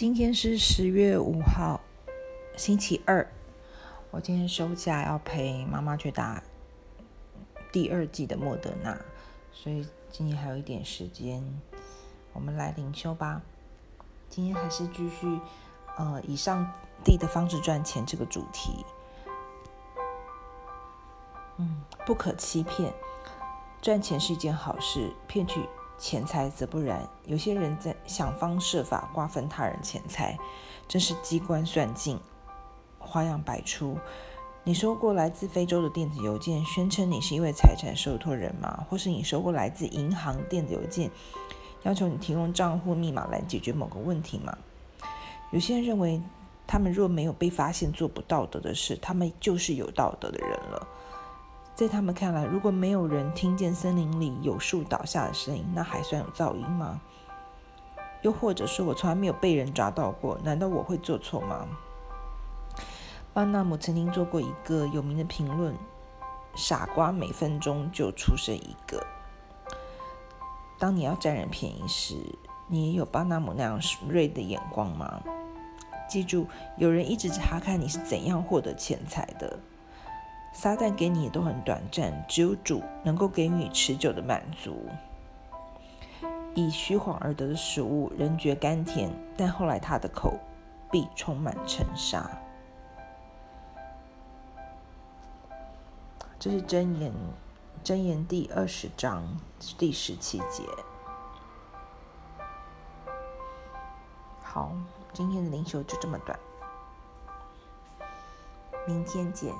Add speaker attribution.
Speaker 1: 今天是十月五号，星期二。我今天休假，要陪妈妈去打第二剂的莫德纳，所以今天还有一点时间，我们来灵修吧。今天还是继续，呃，以上帝的方式赚钱这个主题。嗯，不可欺骗，赚钱是一件好事，骗取钱财则不然。有些人在想方设法瓜分他人钱财，真是机关算尽，花样百出。你收过来自非洲的电子邮件，宣称你是一位财产受托人吗？或是你收过来自银行电子邮件，要求你提供账户密码来解决某个问题吗？有些人认为，他们若没有被发现做不道德的事，他们就是有道德的人了。在他们看来，如果没有人听见森林里有树倒下的声音，那还算有噪音吗？又或者说，我从来没有被人抓到过，难道我会做错吗？巴纳姆曾经做过一个有名的评论：“傻瓜每分钟就出生一个。”当你要占人便宜时，你也有巴纳姆那样锐的眼光吗？记住，有人一直查看你是怎样获得钱财的。撒旦给你都很短暂，只有主能够给予你持久的满足。以虚谎而得的食物，人觉甘甜，但后来他的口必充满尘沙。这是箴言，箴言第二十章第十七节。好，今天的灵修就这么短，明天见。